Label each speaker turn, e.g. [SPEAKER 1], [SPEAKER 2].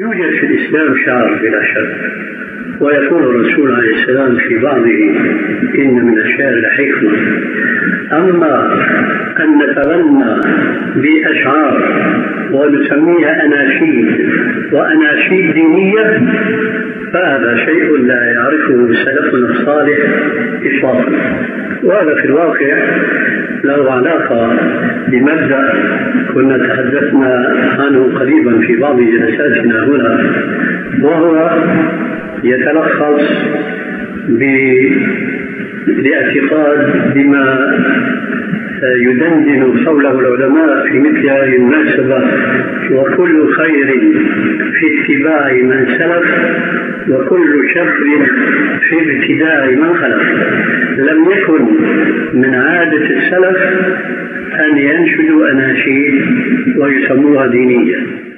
[SPEAKER 1] يوجد في الإسلام شعر بلا شك ويقول الرسول عليه السلام في بعضه إن من الشعر لحكمة. أما أن نتغنى بأشعار ونسميها أناشيد وأناشيد دينية فهذا شيء لا يعرفه سلفنا الصالح إطلاقا. وهذا في الواقع له علاقة بمبدأ كنا تحدثنا قريبا في بعض جلساتنا هنا وهو يتلخص بالاعتقاد بما يدندن حوله العلماء في مثل هذه المناسبة وكل خير في اتباع من سلف وكل شر في ابتداع من خلف. لم يكن من عادة السلف أن ينشدوا ويسموها دينية.